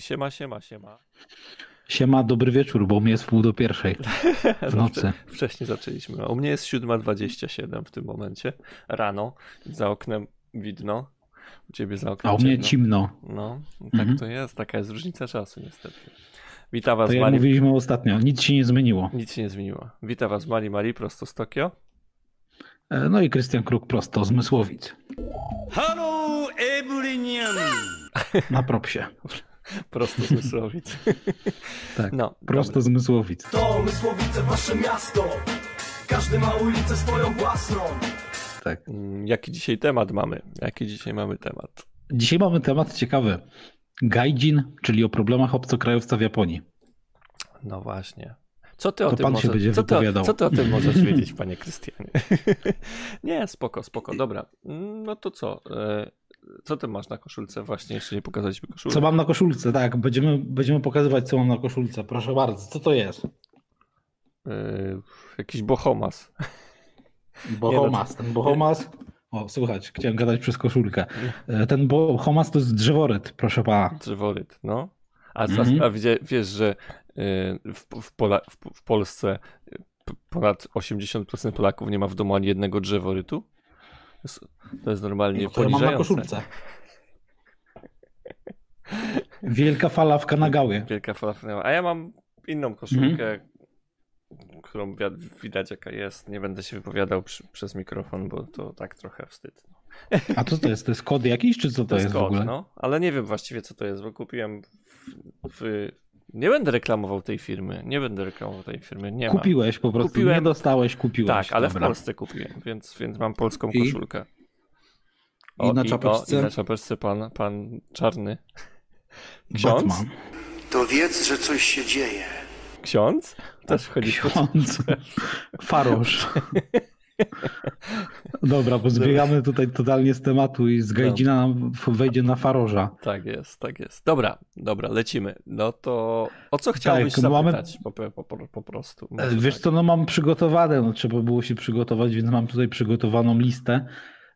Siema, siema, siema. Siema, dobry wieczór, bo u mnie jest pół do pierwszej w nocy. Wcześniej zaczęliśmy. U mnie jest 7.27 w tym momencie, rano. Za oknem widno. U ciebie za oknem A u mnie ciemno. cimno. No, tak Mhm. to jest. Taka jest różnica czasu niestety. Witam was, To jak Mari. mówiliśmy ostatnio, nic się nie zmieniło. Nic się nie zmieniło. Witam was, Mari Mari, prosto z Tokio. E, No i Krystian Kruk prosto z Mysłowic. Hello, everyone. Na propsie. Prosto z Mysłowic. Tak, No, prosto z Mysłowic. To Mysłowice, wasze miasto Każdy ma ulicę swoją własną Tak. Mm, Jaki dzisiaj temat mamy? Jaki dzisiaj mamy temat? Dzisiaj mamy temat ciekawy. Gaijin, czyli o problemach obcokrajowca w Japonii. No właśnie. Co ty o To tym pan się możesz, będzie co, ty, o- wypowiadał. co ty o tym możesz wiedzieć, panie Krystianie? nie, spoko, spoko. Dobra. Mm, No to co? Co ty masz na koszulce? Właśnie jeszcze nie pokazaliśmy koszulki. Co mam na koszulce? Tak, będziemy, będziemy pokazywać, co mam na koszulce. Proszę bardzo, co to jest? E, Jakiś bohomas. Bohomas. Ten bohomas. O, słuchać, chciałem gadać przez koszulkę. E, Ten bohomas to jest drzeworyt, proszę pana. Drzeworyt, no. A, Mhm. a, a wie, wiesz, że e, w, w, Pola, w, w Polsce ponad 80% Polaków nie ma w domu ani jednego drzeworytu? To jest, to jest normalnie To ja mam na poniżające. koszulce. Wielka fala w Kanagawie. Wielka falafela. A ja mam inną koszulkę, Mhm. którą wi- widać jaka jest. Nie będę się wypowiadał przy, przez mikrofon, bo to tak trochę wstyd. A co to jest? To jest kod jakiś, czy co to, jest, w kod, ogóle? no. Ale nie wiem właściwie co to jest, bo kupiłem w, w... Nie będę reklamował tej firmy. Nie będę reklamował tej firmy. Nie mam. Kupiłeś po prostu, Kupiłem- nie dostałeś, kupiłeś. Tak, ale w Dobra. Polsce kupiłem, więc, więc mam polską I? koszulkę. I na czapeczce? O, I na czapeczce pan, pan czarny. Ksiądz? Batman. To wiedz, że coś się dzieje. Ksiądz? Też chodzi Ksiądz. Farosz. Dobra, bo zbiegamy tutaj totalnie z tematu i z Gajdzina nam wejdzie na Farorza. Tak jest, tak jest. Dobra, dobra, lecimy. No to o co chciałbyś Tak, mamy- zapytać po, po, po, po prostu? E, Może Wiesz tak. co, no mam przygotowane, no trzeba było się przygotować, więc mam tutaj przygotowaną listę,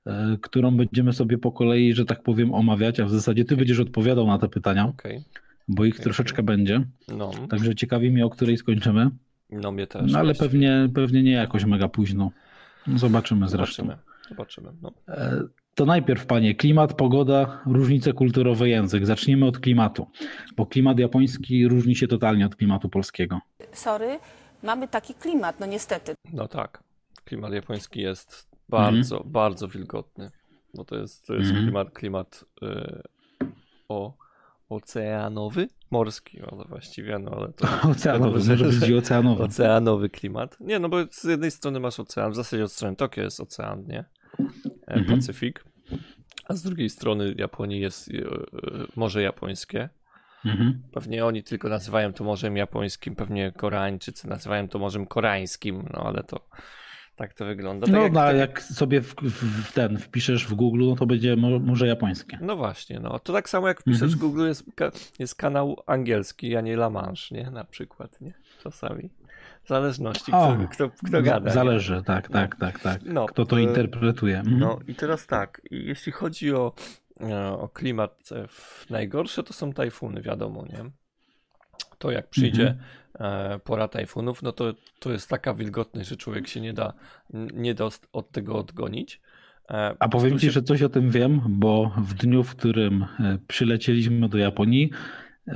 e, którą będziemy sobie po kolei, że tak powiem, omawiać, a w zasadzie ty będziesz odpowiadał na te pytania, Okej, bo ich Okej, troszeczkę będzie, no, także ciekawi mnie, o której skończymy, no mnie też. no ale pewnie, pewnie nie jakoś mega późno. Zobaczymy zresztą. Zobaczymy, zobaczymy. No. E, To najpierw, panie, klimat, pogoda, różnice kulturowe, język. Zacznijmy od klimatu, bo klimat japoński różni się totalnie od klimatu polskiego. sorry, mamy taki klimat, no niestety. no tak, klimat japoński jest bardzo, bardzo wilgotny, bo to jest, to jest Mhm. klimat, klimat y, o, oceanowy, morski, no właściwie, no ale to Oceanowy, może że- być oceanowy. Oceanowy klimat. Nie, no bo z jednej strony masz ocean, w zasadzie od strony Tokio jest ocean, nie? E, Mhm. Pacyfik. A z drugiej strony Japonii jest e, e, Morze Japońskie. Mhm. Pewnie oni tylko nazywają to Morzem Japońskim, pewnie Koreańczycy nazywają to Morzem Koreańskim, no ale to tak to wygląda. Tak No, jak, no, tak, jak sobie w, w, ten wpiszesz w Google, no to będzie mo- morze japońskie. no właśnie, no to tak samo jak wpiszesz Mhm. w Google jest, jest kanał angielski, a nie La Manche, nie? Na przykład, nie? Czasami. W zależności, kto, O, kto, kto gada. nie? Zależy, tak, tak, tak, tak. No, Kto to e, interpretuje. Mhm. No i teraz tak, jeśli chodzi o, e, o klimat, e, w- najgorsze to są tajfuny, wiadomo, nie? To jak przyjdzie Mhm. E, pora tajfunów, no to, to jest taka wilgotność, że człowiek się nie da, nie da od- tego odgonić. E, A powiem ci, się- że coś o tym wiem, bo w dniu, w którym e, przylecieliśmy do Japonii,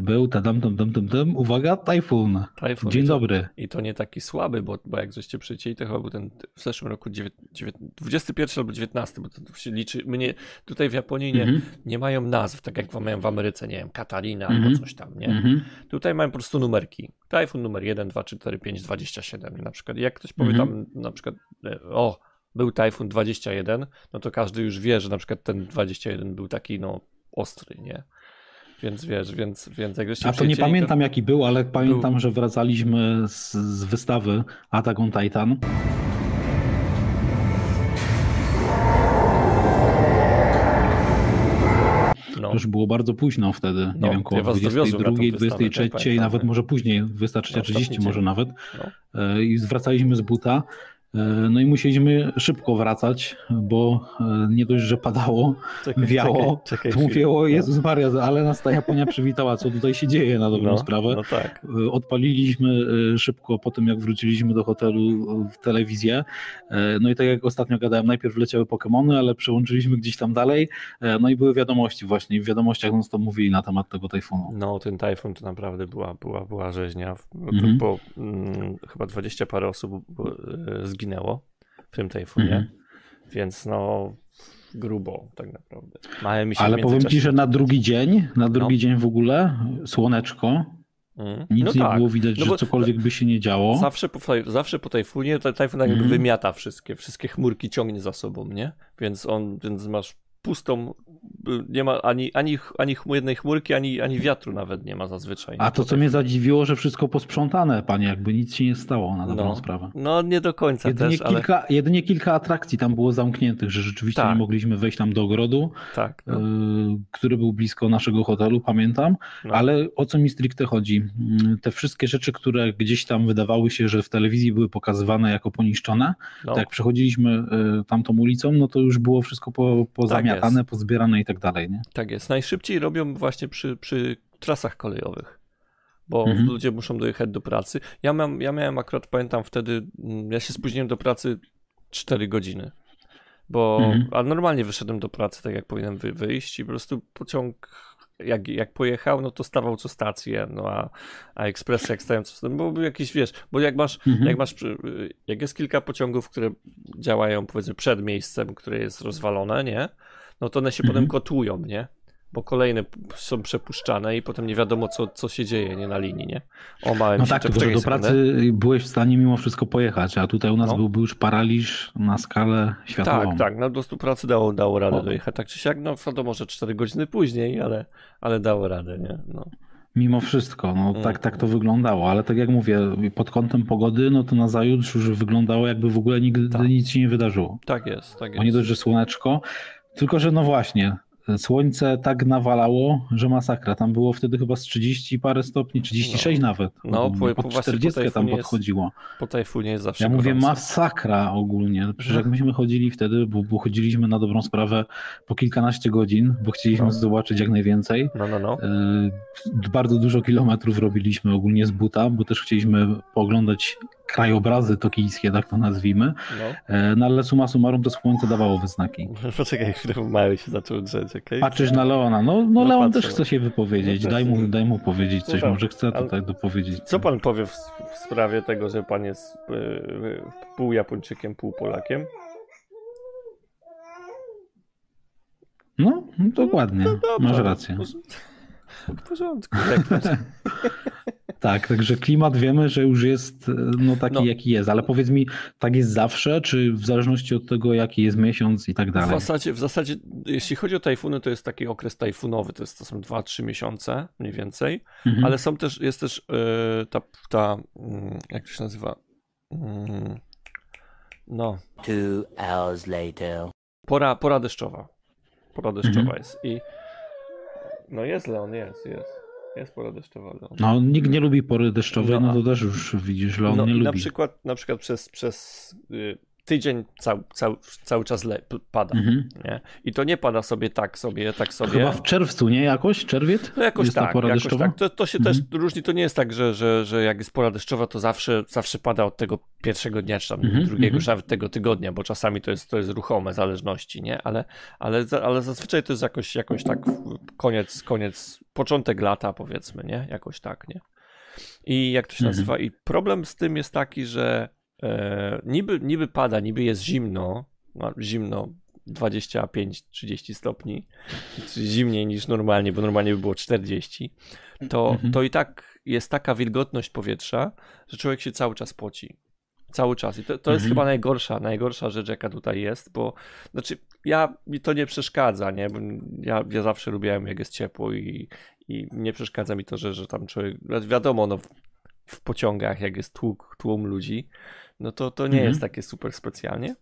był tadam, tam, tam, tam, tam, uwaga, tajfun. tajfun Dzień dobry. I to nie taki słaby, bo, bo jak żeście przylecieli, to chyba był ten w zeszłym roku dziewię- dziewię- 21 albo 19, bo to się liczy. My nie, tutaj w Japonii nie, Mhm. nie mają nazw, tak jak mają w Ameryce, nie wiem, Katarina Mhm. albo coś tam, nie? Mhm. Tutaj mają po prostu numerki. Tajfun numer 1, 2, 3, 4, 5, 27 na przykład. Jak ktoś powie Mhm. tam na przykład e, o, był tajfun 21, no to każdy już wie, że na przykład ten 21 był taki no ostry, nie? Więc wiesz, więc, więc jak żeście A to nie pamiętam jaki był, ale pamiętam, że wracaliśmy z, z wystawy Attack on Titan. No, Już było bardzo późno wtedy, nie No, wiem, koło ja was dowiozłem na 22, tą wystawę, 23, tak, pamiętam, nawet tak. może później, 23.30 ostatni może dzień. nawet. no. E, I zwracaliśmy z buta No i musieliśmy szybko wracać, bo e, nie dość, że padało, Czekaj, wiało, czekaj, czekaj to mówiło, Jezus Maria, ale nas ta Japonia przywitała, co tutaj się dzieje na dobrą no, sprawę. No tak. E, Odpaliliśmy e, szybko po tym, jak wróciliśmy do hotelu e, w telewizję. E, No i tak jak ostatnio gadałem, najpierw leciały Pokémony, ale przełączyliśmy gdzieś tam dalej. E, No i były wiadomości właśnie. W wiadomościach non stop mówili na temat tego tajfunu. No, ten tajfun to naprawdę była, była, była rzeźnia, Mhm. bo mm, chyba 20 parę osób e, zginęło w tym tajfunie, Mhm. więc no grubo tak naprawdę. Ale powiem ci, że na drugi dzień, na drugi No. dzień w ogóle, słoneczko, Mm. nic no nie tak. było widać, No że cokolwiek by się nie działo. Zawsze po, zawsze po tajfunie ta- tajfun jakby Mhm. wymiata wszystkie, wszystkie chmurki ciągnie za sobą, nie? Więc on, więc masz pustą, y, nie ma ani, ani, ani jednej chmurki, ani, ani wiatru nawet nie ma zazwyczaj. A to, Po co mnie zadziwiło, że wszystko posprzątane, panie, jakby nic się nie stało na dobrą No. sprawę. No nie do końca Jedynie też, ale kilka, jedynie kilka atrakcji tam było zamkniętych, że rzeczywiście Tak. nie mogliśmy wejść tam do ogrodu, tak. No. y, który był blisko naszego hotelu, pamiętam. No. Ale o co mi stricte chodzi? Mm, Te wszystkie rzeczy, które gdzieś tam wydawały się, że w telewizji były pokazywane jako poniszczone, to jak przechodziliśmy y, tamtą ulicą, no to już było wszystko po, pozamiatane, pozbierane i tak dalej. Nie? Tak jest. Najszybciej robią właśnie przy, przy trasach kolejowych, bo Mhm. ludzie muszą dojechać do pracy. Ja, mam, ja miałem akurat, pamiętam wtedy, mm, ja się spóźniłem do pracy 4 godziny, bo Mhm. a normalnie wyszedłem do pracy tak jak powinienem wy, wyjść i po prostu pociąg jak, jak pojechał, no to stawał co stację, no a, a ekspres jak stałem co stację, bo był jakiś, wiesz, bo jak masz, Mhm. jak masz, przy- jak jest kilka pociągów, które działają powiedzmy przed miejscem, które jest rozwalone, nie? No to one się Mhm. potem kotłują, nie? Bo kolejne są przepuszczane i potem nie wiadomo, co, co się dzieje, nie na linii, nie? O, małem No się, tak, to tylko do sekundę. pracy byłeś w stanie mimo wszystko pojechać, a tutaj u nas No. byłby już paraliż na skalę światową. Tak, tak, no do stu pracy dało, dało radę O. dojechać, tak czy siak, no wiadomo, że 4 godziny później, ale, ale dało radę, nie? No. Mimo wszystko, no Mm. tak, tak to wyglądało, ale tak jak mówię, pod kątem pogody, no to na zajutrz już wyglądało jakby w ogóle nigdy Tak. nic się nie wydarzyło. Tak jest, tak Bo nie jest. dość, że słoneczko, tylko że no właśnie, słońce tak nawalało, że masakra. Tam było wtedy chyba z 30 parę stopni, 36 nawet. No, po- po- pod właśnie po 40 tam tajfunie jest podchodziło. Po tajfunie jest zawsze Ja mówię gorąco. masakra ogólnie. Przecież jak No. myśmy chodzili wtedy, bo, bo chodziliśmy na dobrą sprawę po kilkanaście godzin, bo chcieliśmy No. zobaczyć jak najwięcej. No, no, no. E, Bardzo dużo kilometrów robiliśmy ogólnie z buta, bo też chcieliśmy pooglądać krajobrazy tokijskie, tak to nazwijmy. no. E, No ale suma summarum to słońce dawało we znaki. Poczekaj chwilę, mały się zaczął drzeć, okej? Patrzysz na Leona, no, no, No Leon patrzę. też chce się wypowiedzieć, No daj mu, daj mu powiedzieć coś, Słucham, może chce tutaj dopowiedzieć. Co pan powie w, w sprawie tego, że pan jest y, y, pół Japończykiem, pół Polakiem? No, no dokładnie, Dobrze. masz rację. W porządku. Tak, także klimat wiemy, że już jest e, no, taki, No. jaki jest, ale powiedz mi, tak jest zawsze, czy w zależności od tego, jaki jest miesiąc i tak w, dalej? zasadzie, w zasadzie, jeśli chodzi o tajfuny, to jest taki okres tajfunowy, to, jest, to są 2-3 miesiące mniej więcej, Mhm. ale są też, jest też y, ta, ta, mm, jak to się nazywa? Mm, No, Two hours later. pora, pora deszczowa. Pora deszczowa Mhm. jest i no jest Leon, jest, jest. Jest pora deszczowa, Leon. No, nikt nie lubi pory deszczowej, No, no, to też już widzisz, że on no nie lubi. na przykład, na przykład przez, przez y, tydzień cał, cał, cały czas le, pada, Mhm. nie? I to nie pada sobie tak sobie, tak sobie. Chyba w czerwcu, nie? Jakoś? Czerwiec? No jakoś jest tak, jakoś deszczowa? tak. To, to się Mhm. też różni, to nie jest tak, że, że, że jak jest pora deszczowa, to zawsze, zawsze pada od tego pierwszego dnia, czy tam Mhm, drugiego, mhm. czy nawet tego tygodnia, bo czasami to jest, to jest ruchome zależności, nie? Ale, ale, ale zazwyczaj to jest jakoś, jakoś tak koniec, koniec, początek lata powiedzmy, nie? Jakoś tak, nie? I jak to się Mhm. nazywa? I problem z tym jest taki, że e, niby, niby pada, niby jest zimno, no, zimno 25-30 stopni, zimniej niż normalnie, bo normalnie by było 40, to, Mhm. to i tak jest taka wilgotność powietrza, że człowiek się cały czas poci. Cały czas. I to, to jest Mhm. chyba najgorsza, najgorsza rzecz, jaka tutaj jest, bo znaczy ja mi to nie przeszkadza, nie? Bo ja, ja zawsze lubiłem, jak jest ciepło i, i nie przeszkadza mi to, że, że tam człowiek, wiadomo, no w, pociągach, jak jest tłuk, tłum ludzi, no to, to nie Mhm. jest takie super specjalnie.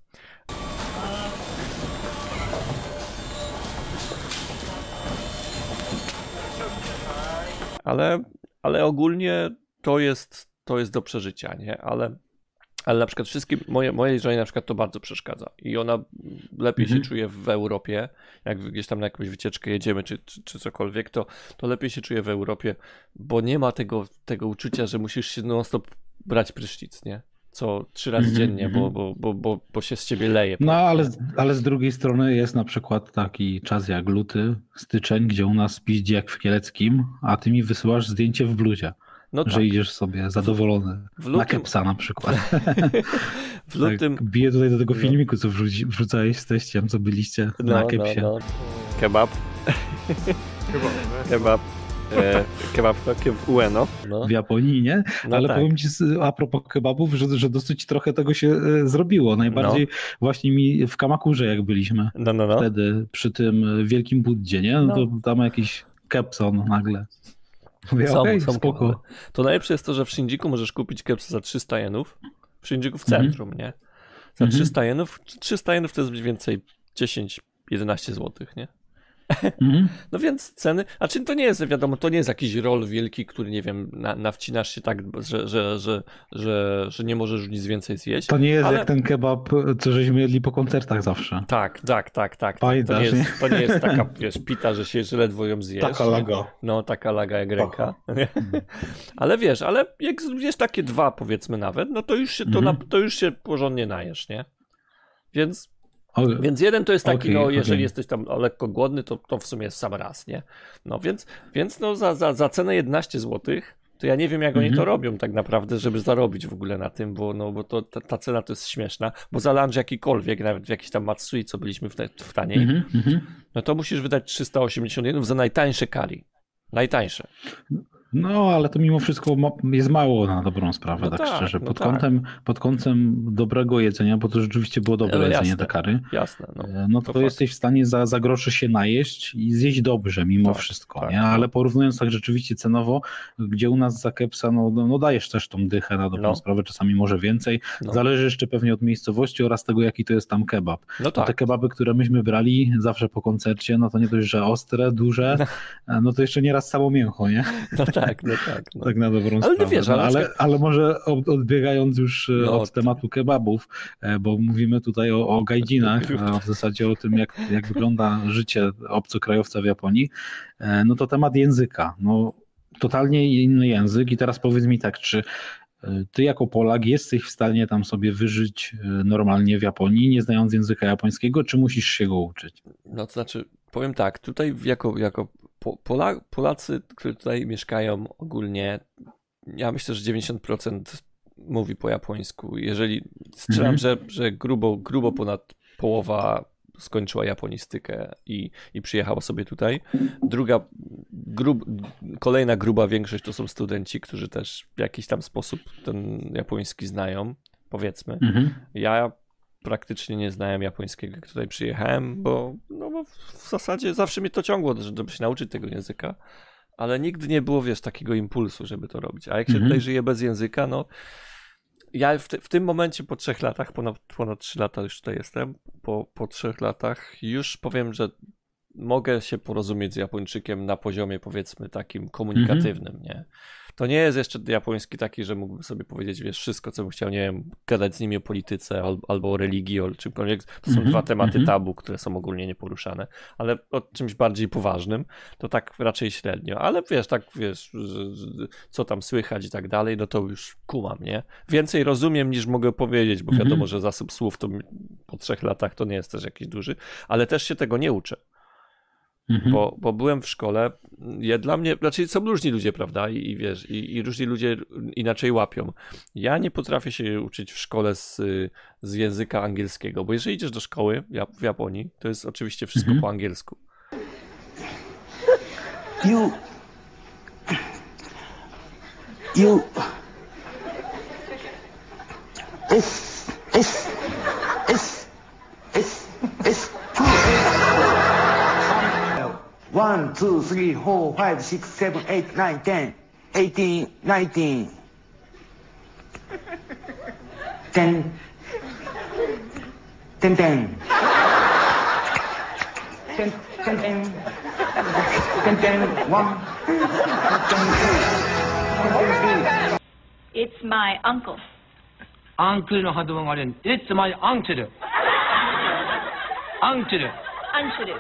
Ale, ale ogólnie to jest, to jest do przeżycia, nie? Ale Ale na przykład wszystkim, moje, mojej żonie na przykład to bardzo przeszkadza i ona lepiej Mhm. się czuje w Europie, jak gdzieś tam na jakąś wycieczkę jedziemy czy, czy, czy cokolwiek, to, to lepiej się czuje w Europie, bo nie ma tego, tego uczucia, że musisz się non stop brać prysznic, nie? Co trzy razy Mhm, dziennie, bo, mhm. bo, bo, bo, bo się z ciebie leje. No ale, z- ale z drugiej strony jest na przykład taki czas jak luty, styczeń, gdzie u nas piździ jak w Kieleckim, a ty mi wysyłasz zdjęcie w bluzie, No tak, że idziesz sobie zadowolony. w Na lutym, kepsa na przykład. w lutym, Tak, biję tutaj do tego No. filmiku, co wrzuci, wrzucałeś z teściem, co byliście na no, no, kepsie. no, kebab, kebab, e, kebab to w Ueno, no, W Japonii, nie? no Ale tak. powiem ci a propos kebabów, że, że dosyć trochę tego się e, zrobiło. Najbardziej właśnie mi w Kamakurze, jak byliśmy no, no, no. wtedy przy tym wielkim Buddzie, nie? No, No. to tam jakiś kepson nagle. Mówię, Są, okej, są spoko. To najlepsze jest to, że w Shinjuku możesz kupić kepsa za 300 jenów. W Shinjuku w Mhm. centrum, nie? Za Mhm. 300 jenów. 300 jenów to jest mniej więcej 10-11 zł, nie? Mhm. No więc ceny, a czy to nie jest, wiadomo, to nie jest jakiś rol wielki, który, nie wiem, na, nawcinasz się tak, że, że, że, że, że nie możesz nic więcej zjeść. To nie jest Ale- jak ten kebab, co żeśmy jedli po koncertach zawsze. Tak, tak, tak, tak. To Pamiętasz, nie, nie? jest, to nie jest taka, wiesz, pita, że się ledwo ją zjesz. laga. No, taka laga jak ręka. ale wiesz, ale jak zjesz takie dwa, powiedzmy nawet, no to już się, to, Mhm. na, to już się porządnie najesz, nie? Więc, O, więc jeden to jest taki, Okej, no jeżeli okej. jesteś tam lekko głodny, to, to w sumie jest sam raz, nie? No więc, więc no za, za, za cenę 11 zł, to ja nie wiem jak oni Mhm. to robią tak naprawdę, żeby zarobić w ogóle na tym, bo, no, bo to, ta, ta cena to jest śmieszna, bo za lunch jakikolwiek, nawet w jakiś tam Matsui, co byliśmy w, w taniej, Mhm, mhm. no to musisz wydać 380 jenów za najtańsze kari. Najtańsze. No, ale to mimo wszystko jest mało na dobrą sprawę, No tak, tak, szczerze. no Pod, tak. kątem, pod kątem dobrego jedzenia, bo to rzeczywiście było dobre Ale jedzenie, jasne. te kary, Jasne, no. e, no to, to jesteś w stanie za, za groszy się najeść i zjeść dobrze mimo Tak, wszystko, tak, nie? tak. Ale porównując tak rzeczywiście cenowo, gdzie u nas za kepsa, no, no, no dajesz też tą dychę na dobrą No. sprawę, czasami może więcej. No. Zależy jeszcze pewnie od miejscowości oraz tego, jaki to jest tam kebab. No No tak. te kebaby, które myśmy brali zawsze po koncercie, no to nie dość, że ostre, duże, e, no to jeszcze nieraz samo mięcho, nie? No tak, no tak. No. Tak na dobrą Ale sprawę. wiesz, ale no, ale, przykład- ale może od- odbiegając już e, No, od tematu kebabów, e, bo mówimy tutaj o, o gajdzinach, a w zasadzie o tym, jak, jak wygląda życie obcokrajowca w Japonii, e, no to temat języka. No, totalnie inny język i teraz powiedz mi tak, czy ty jako Polak jesteś w stanie tam sobie wyżyć normalnie w Japonii, nie znając języka japońskiego, czy musisz się go uczyć? No to znaczy, powiem tak, tutaj jako, jako po, Pola, Polacy, którzy tutaj mieszkają ogólnie, ja myślę, że 90% mówi po japońsku. Jeżeli strzelam, Mhm. że, że grubo, grubo ponad połowa skończyła japonistykę i, i przyjechała sobie tutaj. Druga, grub, kolejna gruba większość to są studenci, którzy też w jakiś tam sposób ten japoński znają, powiedzmy. Mhm. Ja praktycznie nie znałem japońskiego, jak tutaj przyjechałem, bo, no bo w zasadzie zawsze mnie to ciągło, żeby się nauczyć tego języka, ale nigdy nie było, wiesz, takiego impulsu, żeby to robić. A jak się Mhm. tutaj żyje bez języka, no ja w, te, w tym momencie po trzech latach, ponad, ponad trzy lata już tutaj jestem, po, po trzech latach już powiem, że mogę się porozumieć z Japończykiem na poziomie powiedzmy takim komunikatywnym, nie? To nie jest jeszcze japoński taki, że mógłbym sobie powiedzieć, wiesz, wszystko, co bym chciał, nie wiem, gadać z nimi o polityce al, albo o religii, o czymkolwiek. To są Mhm, dwa tematy mhm. tabu, które są ogólnie nieporuszane, ale o czymś bardziej poważnym, to tak raczej średnio. Ale wiesz, tak, wiesz, co tam słychać i tak dalej, no to już kumam, nie? Więcej rozumiem niż mogę powiedzieć, bo Mhm. wiadomo, że zasób słów to po trzech latach to nie jest też jakiś duży, ale też się tego nie uczę. Mhm. Bo, bo byłem w szkole, ja dla mnie, znaczy są różni ludzie, prawda, i, i wiesz, i, i różni ludzie inaczej łapią. Ja nie potrafię się uczyć w szkole z, z języka angielskiego, bo jeżeli idziesz do szkoły w Japonii, to jest oczywiście wszystko Mhm. po angielsku. You. You. It's. 1, 2, 3, 4, 5, 6, 7, 8, 9, 10, 18, 19. 10. 10, 10. 10, 10, 10. 10, 10, 10, 10, It's my uncle. Uncle' の発音があれ、It's my uncle. uncle. Uncle.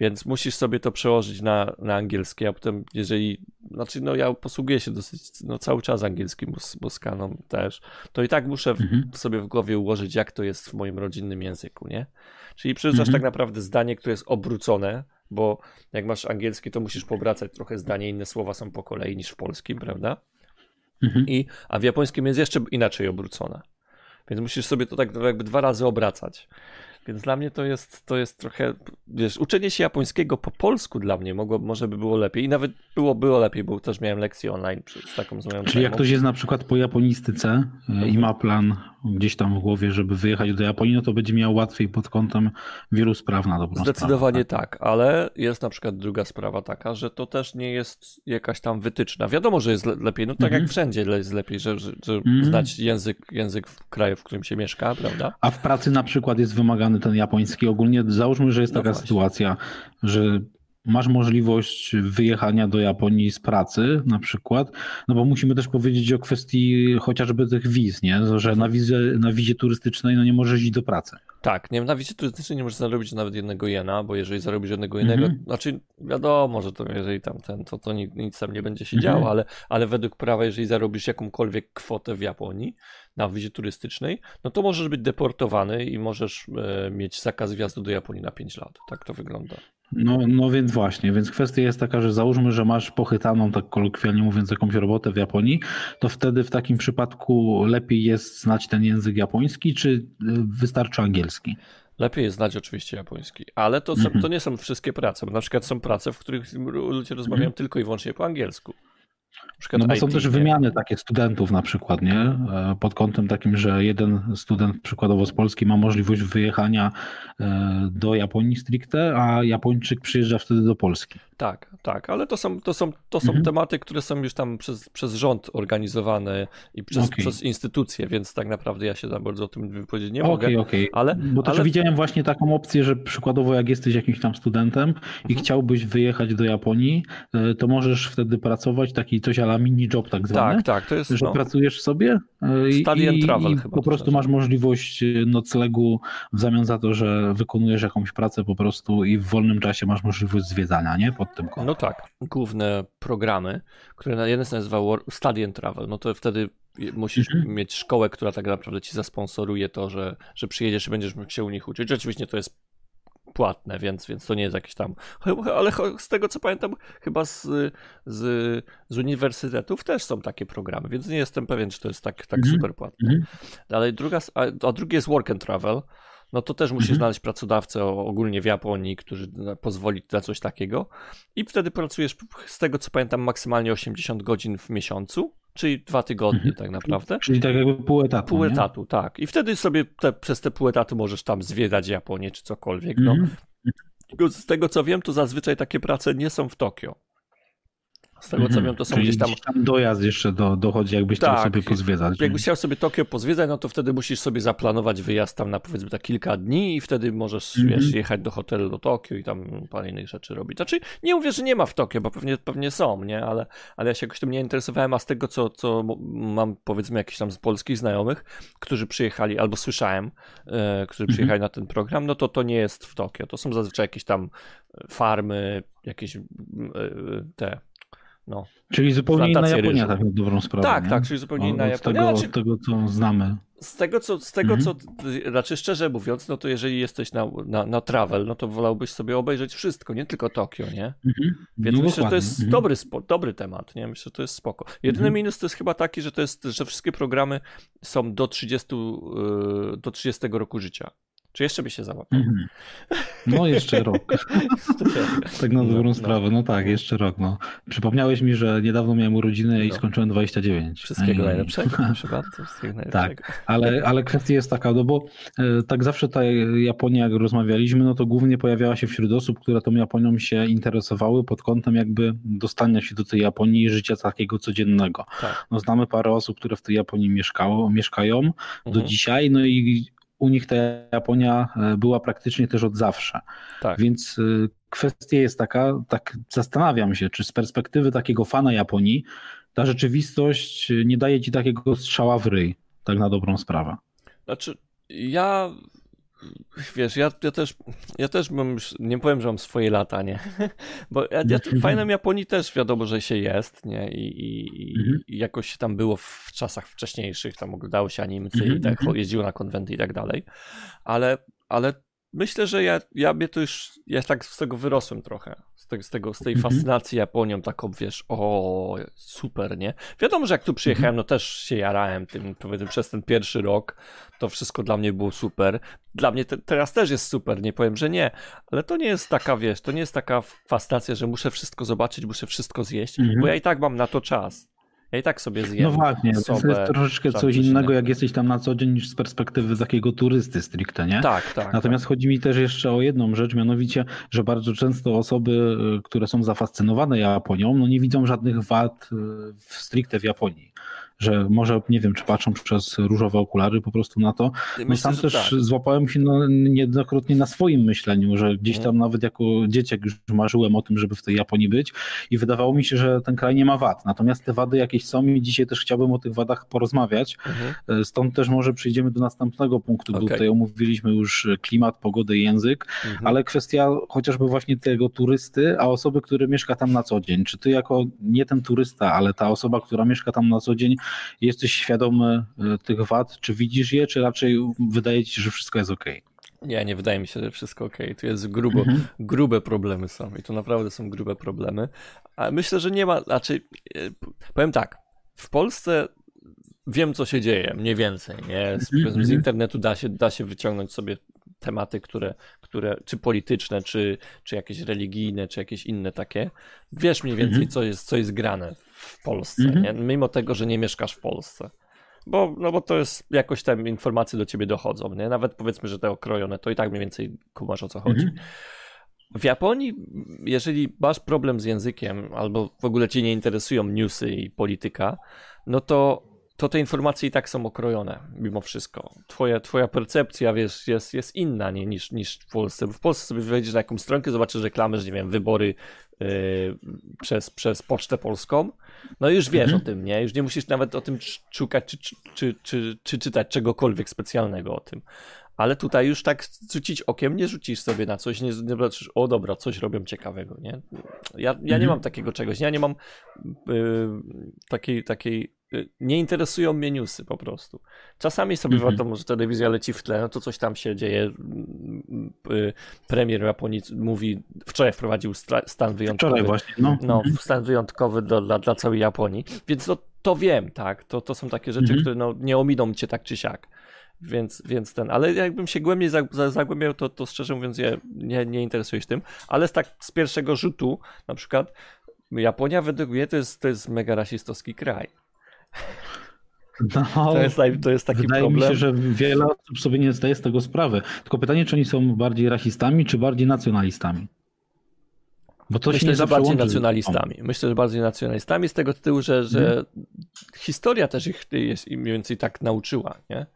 Więc musisz sobie to przełożyć na, na angielski, a potem jeżeli, znaczy no ja posługuję się dosyć, no cały czas angielskim, bo, bo z kanon też, to i tak muszę w, mhm. sobie w głowie ułożyć, jak to jest w moim rodzinnym języku, nie? Czyli przerzucasz mhm. tak naprawdę zdanie, które jest obrócone, bo jak masz angielski, to musisz powracać trochę zdanie, inne słowa są po kolei niż w polskim, prawda? Mhm. I, a w japońskim jest jeszcze inaczej obrócone. Więc musisz sobie to tak jakby dwa razy obracać. Więc dla mnie to jest, to jest trochę, wiesz, uczenie się japońskiego po polsku dla mnie mogło, może by było lepiej. I nawet było, było lepiej, bo też miałem lekcję online z taką z moją Czyli jak ktoś jest na przykład po japonistyce e, i ma plan gdzieś tam w głowie, żeby wyjechać do Japonii, no to będzie miał łatwiej pod kątem wielu spraw na dobrą Zdecydowanie sprawę, tak, ale jest na przykład druga sprawa taka, że to też nie jest jakaś tam wytyczna. Wiadomo, że jest le- lepiej, no tak Mhm. jak wszędzie jest lepiej, że, że, że Mhm. znać język, język w kraju, w którym się mieszka, prawda? A w pracy na przykład jest wymagany ten japoński. Ogólnie załóżmy, że jest No taka właśnie. sytuacja, że masz możliwość wyjechania do Japonii z pracy na przykład, no bo musimy też powiedzieć o kwestii chociażby tych wiz, nie? Że na wizie, na wizie turystycznej no nie możesz iść do pracy. Tak, nie, na wizie turystycznej nie możesz zarobić nawet jednego jena, bo jeżeli zarobisz jednego jenego, Mhm. znaczy wiadomo, że to jeżeli tam ten, to, to nic, nic tam nie będzie się Mhm. działo, ale, ale według prawa, jeżeli zarobisz jakąkolwiek kwotę w Japonii na wizie turystycznej, no to możesz być deportowany i możesz e, mieć zakaz wjazdu do Japonii na 5 lat. Tak to wygląda. No, no więc właśnie, więc kwestia jest taka, że załóżmy, że masz pochytaną, tak kolokwialnie mówiąc, jakąś robotę w Japonii, to wtedy w takim przypadku lepiej jest znać ten język japoński, czy y, wystarczy angielski? Lepiej jest znać oczywiście japoński, ale to, są, Mhm. to nie są wszystkie prace, bo na przykład są prace, w których ludzie rozmawiają tylko i wyłącznie po angielsku. No bo są IT, też nie? wymiany takie studentów na przykład, nie? E, Pod kątem takim, że jeden student przykładowo z Polski ma możliwość wyjechania e, do Japonii stricte, a Japończyk przyjeżdża wtedy do Polski. Tak, tak, ale to są, to są, to są Mhm. tematy, które są już tam przez, przez rząd organizowane i przez, Okej. przez instytucje, więc tak naprawdę ja się za bardzo o tym wypowiedzieć nie mogę. Okej, okej. ale- Bo też ale- widziałem właśnie taką opcję, że przykładowo jak jesteś jakimś tam studentem i Mhm. chciałbyś wyjechać do Japonii, e, to możesz wtedy pracować taki coś ala mini job tak zwany. Tak, tak, to jest Że no, pracujesz sobie e, i, Study i, travel i chyba po to prostu masz możliwość e, noclegu w zamian za to, że wykonujesz jakąś pracę po prostu i w wolnym czasie masz możliwość zwiedzania, nie? Pod tym kątem. no tak, główne programy, które na jeden się nazywa Study Travel, no to wtedy musisz Mhm. mieć szkołę, która tak naprawdę ci zasponsoruje to, że, że przyjedziesz i będziesz mógł się u nich uczyć. Oczywiście to jest płatne, więc, więc to nie jest jakieś tam. Ale z tego co pamiętam, chyba z, z, z uniwersytetów też są takie programy, więc nie jestem pewien, czy to jest tak, tak Mhm. super płatne. Mhm. Ale druga, a, a drugie jest work and travel. No to też musisz Mhm. znaleźć pracodawcę ogólnie w Japonii, który pozwoli na coś takiego. I wtedy pracujesz, z tego co pamiętam, maksymalnie 80 godzin w miesiącu, czyli dwa tygodnie Mhm. tak naprawdę. Czyli tak jakby pół etatu. Pół nie? etatu, tak. I wtedy sobie te, przez te pół etatu możesz tam zwiedzać Japonię czy cokolwiek. No. Mhm. Z tego co wiem, to zazwyczaj takie prace nie są w Tokio. Z tego co Mhm. wiem, to są Czyli gdzieś tam. dojazd jeszcze do, dochodzi, jakbyś chciał Tak. sobie pozwiedzać. Jakbyś chciał sobie Tokio pozwiedzać, no to wtedy musisz sobie zaplanować wyjazd tam na powiedzmy tak kilka dni i wtedy możesz Mhm. wiesz, jechać do hotelu do Tokio i tam parę innych rzeczy robić. Znaczy nie mówię, że nie ma w Tokio, bo pewnie, pewnie są, nie? Ale, ale ja się jakoś tym nie interesowałem, a z tego co, co mam powiedzmy jakichś tam z polskich znajomych, którzy przyjechali, albo słyszałem, e, którzy Mhm. przyjechali na ten program, no to to nie jest w Tokio. To są zazwyczaj jakieś tam farmy, jakieś e, te, no, Czyli zupełnie inna Japonia, tak na dobrą sprawę. tak, nie? tak, czyli zupełnie inna od, Japonia. Tego, Znaczy, od tego, co znamy. z tego, co, z tego, Mhm. co raczej szczerze mówiąc, no to jeżeli jesteś na, na, na travel, no to wolałbyś sobie obejrzeć wszystko, nie tylko Tokio, nie? Mhm. Więc No myślę, że to dokładnie. jest Mhm. dobry, spo, dobry temat, nie? Myślę, że to jest spoko. Jedyny Mhm. minus to jest chyba taki, że to jest, że wszystkie programy są do 30, yy, do 30 roku życia. Czy jeszcze by się załapał? Mhm. No jeszcze rok. Tak na No, dobrą no. sprawę. No tak, jeszcze rok. No. Przypomniałeś mi, że niedawno miałem urodziny i No. skończyłem 29. Wszystkiego I- najlepszego, proszę bardzo, wszystkiego najlepszego. Ale, ale kwestia jest taka, no bo e, tak zawsze ta Japonia, jak rozmawialiśmy, no to głównie pojawiała się wśród osób, które tą Japonią się interesowały pod kątem jakby dostania się do tej Japonii i życia takiego codziennego. Tak. No znamy parę osób, które w tej Japonii mieszkało, mieszkają do Mhm. dzisiaj, no i u nich ta Japonia e, była praktycznie też od zawsze. Tak. Więc y, kwestia jest taka, tak zastanawiam się, czy z perspektywy takiego fana Japonii ta rzeczywistość nie daje ci takiego strzała w ryj, tak na dobrą sprawę. Znaczy, ja. Wiesz, ja, ja też, ja też mam nie powiem, że mam swoje lata, nie? Bo ja, ja, fajnym Japonii też wiadomo, że się jest, nie? I, i, Mhm. i jakoś się tam było w czasach wcześniejszych, tam oglądało się animcy Mhm, i tak mhm. jeździło na konwenty i tak dalej. Ale, ale myślę, że ja, ja mnie to już, ja tak z tego wyrosłem trochę. Z, tego, z, tego, z tej Mhm. fascynacji Japonią, taką wiesz, o super, nie? Wiadomo, że jak tu przyjechałem, no też się jarałem tym, powiedzmy, przez ten pierwszy rok. To wszystko dla mnie było super. Dla mnie te, teraz też jest super, nie powiem, że nie, ale to nie jest taka, wiesz, to nie jest taka fascynacja, że muszę wszystko zobaczyć, muszę wszystko zjeść, Mhm. bo ja i tak mam na to czas. Ja i tak sobie zjem. No właśnie, to jest troszeczkę coś innego, jak jesteś tam na co dzień, niż z perspektywy takiego turysty stricte, nie? Tak, tak. Natomiast chodzi mi też jeszcze o jedną rzecz, mianowicie, że bardzo często osoby, y, które są zafascynowane Japonią, no nie widzą żadnych wad y, w stricte w Japonii. Że może, nie wiem, czy patrzą przez różowe okulary po prostu na to. No sam że też tak. złapałem się no, niejednokrotnie na swoim myśleniu, że gdzieś Mhm. tam nawet jako dzieciak już marzyłem o tym, żeby w tej Japonii być i wydawało mi się, że ten kraj nie ma wad. Natomiast te wady jakieś są i dzisiaj też chciałbym o tych wadach porozmawiać. Mhm. E, Stąd też może przejdziemy do następnego punktu, bo Okej. tutaj omówiliśmy już klimat, pogodę i język, Mhm. ale kwestia chociażby właśnie tego turysty, a osoby, który mieszka tam na co dzień. Czy ty jako nie ten turysta, ale ta osoba, która mieszka tam na co dzień, jesteś świadomy e, tych wad, czy widzisz je, czy raczej wydaje ci się, że wszystko jest ok? Nie, nie wydaje mi się, że wszystko ok. Tu jest grubo, Mhm. grube problemy są i to naprawdę są grube problemy. A myślę, że nie ma, znaczy, e, p- powiem tak, w Polsce wiem, co się dzieje, mniej więcej, nie? Z, Mhm, z mhm. internetu da się, da się wyciągnąć sobie tematy, które, które czy polityczne, czy, czy jakieś religijne, czy jakieś inne takie. Wiesz mniej więcej, Mhm. co, jest, co jest grane w Polsce, nie? Mimo tego, że nie mieszkasz w Polsce. Bo, no bo to jest, jakoś tam informacje do ciebie dochodzą, nie? Nawet powiedzmy, że te okrojone, to i tak mniej więcej kumasz o co chodzi. Mhm. W Japonii, jeżeli masz problem z językiem, albo w ogóle cię nie interesują newsy i polityka, no to, to te informacje i tak są okrojone, mimo wszystko. Twoja, twoja percepcja, wiesz, jest, jest inna nie, niż, niż w Polsce. Bo w Polsce sobie wejdziesz na jakąś stronkę, zobaczysz reklamę, że nie wiem, wybory yy, przez, przez Pocztę Polską, no i już wiesz Mhm. o tym, nie? Już nie musisz nawet o tym sz- szukać, czy, czy, czy, czy, czy czytać czegokolwiek specjalnego o tym. Ale tutaj już tak rzucić okiem nie rzucisz sobie na coś, nie, nie patrzysz, o dobra, coś robią ciekawego, nie? Ja, ja nie Mhm. mam takiego czegoś, ja nie mam y, takiej, takiej, nie interesują mnie newsy po prostu. Czasami sobie Mhm. wiadomo, że telewizja leci w tle, no to coś tam się dzieje. Mm, y, Premier Japonii mówi, wczoraj wprowadził stan wyjątkowy. Wczoraj właśnie, no. No, Mhm. stan wyjątkowy do, dla, dla całej Japonii. Więc to, to wiem, tak. To, to są takie rzeczy, Mhm. które no, nie ominą cię tak czy siak. Więc, więc ten, ale jakbym się głębiej za, za, zagłębiał, to, to szczerze mówiąc je, nie, nie interesuje się tym. Ale z tak z pierwszego rzutu, na przykład Japonia według mnie to jest, to jest mega rasistowski kraj. No, To jest, to jest taki Wydaje problem. mi się, że wiele osób sobie nie zdaje z tego sprawy. Tylko pytanie, czy oni są bardziej rasistami, czy bardziej nacjonalistami? Bo to Myślę, że bardziej nacjonalistami. Myślę, że bardziej nacjonalistami z tego tytułu, że, że Mhm. historia też ich jest im mniej więcej tak nauczyła, nie?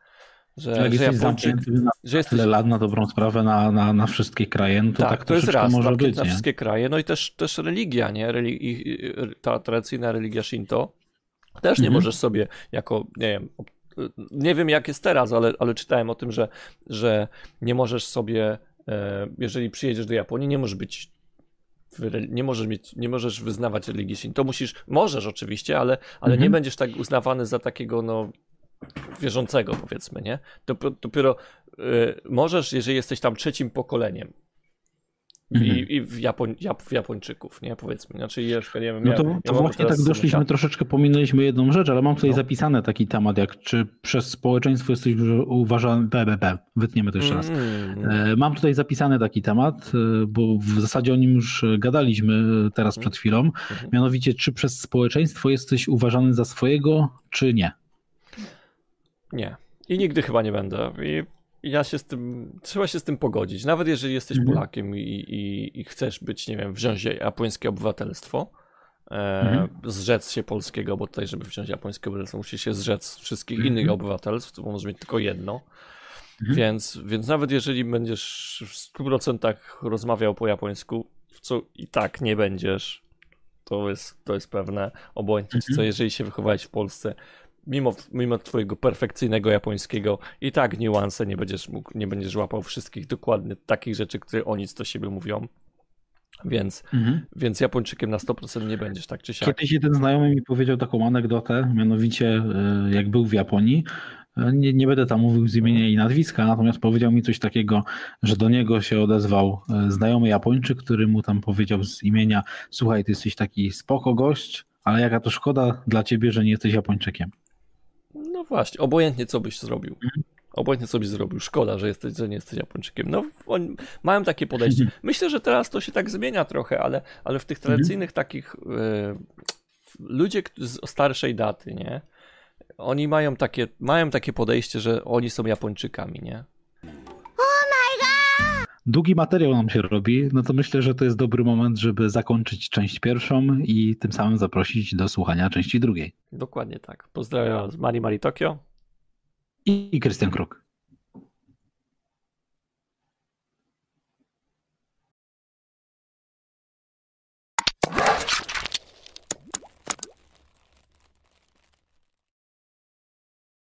Że, Jak że jesteś Japończyk, na że jesteś tyle lat na dobrą sprawę na, na, na wszystkie kraje, no to tak, tak, to jest raz, może być, na nie? wszystkie kraje, no i też, też religia, nie? Ta tradycyjna religia Shinto. Też nie Mhm. możesz sobie jako, nie wiem, nie wiem jak jest teraz, ale, ale czytałem o tym, że, że nie możesz sobie, e, jeżeli przyjedziesz do Japonii, nie możesz być nie możesz mieć, nie możesz wyznawać religii Shinto. Musisz, możesz oczywiście, ale, ale Mhm. nie będziesz tak uznawany za takiego, no, wierzącego, powiedzmy, nie? Dopiero, dopiero y, możesz, jeżeli jesteś tam trzecim pokoleniem. Mhm. I, i w, Japoń, Jap, Japończyków, nie? Powiedzmy. Znaczy, jeszcze nie wiem. No to, ja to właśnie tak doszliśmy, troszeczkę pominęliśmy jedną rzecz, ale mam tutaj No. zapisane taki temat, jak czy przez społeczeństwo jesteś uważany, BBB, wytniemy to jeszcze raz. Mm, E, Mam tutaj zapisany taki temat, e, bo w zasadzie o nim już gadaliśmy teraz przed chwilą. Mhm. Mianowicie, czy przez społeczeństwo jesteś uważany za swojego, czy nie? Nie. I nigdy chyba nie będę. I ja się z tym, trzeba się z tym pogodzić. Nawet jeżeli jesteś Mhm. Polakiem i, i, i chcesz być, nie wiem, wziąć japońskie obywatelstwo, e, Mhm. zrzec się polskiego, bo tutaj, żeby wziąć japońskie obywatelstwo, musisz się zrzec wszystkich Mhm. innych obywatelstw, to możesz mieć tylko jedno. Więc, więc nawet jeżeli będziesz w 100% rozmawiał po japońsku, w co i tak nie będziesz, to jest, to jest pewne, obojętnie co, jeżeli się wychowałeś w Polsce, mimo, mimo twojego perfekcyjnego japońskiego, i tak niuanse nie będziesz mógł, nie będziesz łapał wszystkich dokładnie takich rzeczy, które oni do siebie mówią. Więc, Mhm. więc Japończykiem na 100% nie będziesz, tak czy siak. Kiedyś jeden znajomy mi powiedział taką anegdotę, mianowicie e, jak był w Japonii, e, nie, nie będę tam mówił z imienia i nazwiska, natomiast powiedział mi coś takiego, że do niego się odezwał e, znajomy Japończyk, który mu tam powiedział z imienia, słuchaj, ty jesteś taki spoko gość, ale jaka to szkoda dla ciebie, że nie jesteś Japończykiem. Właśnie, obojętnie co byś zrobił. Obojętnie co byś zrobił. Szkoda, że, jesteś, że nie jesteś Japończykiem. No, oni mają takie podejście. Myślę, że teraz to się tak zmienia trochę, ale, ale w tych tradycyjnych takich e, ludzie z starszej daty, nie? Oni mają takie, mają takie podejście, że oni są Japończykami, nie? Długi materiał nam się robi, no to myślę, że to jest dobry moment, żeby zakończyć część pierwszą i tym samym zaprosić do słuchania części drugiej. Dokładnie tak. Pozdrawiam z Mari Mari Tokio. I Krystian Kruk.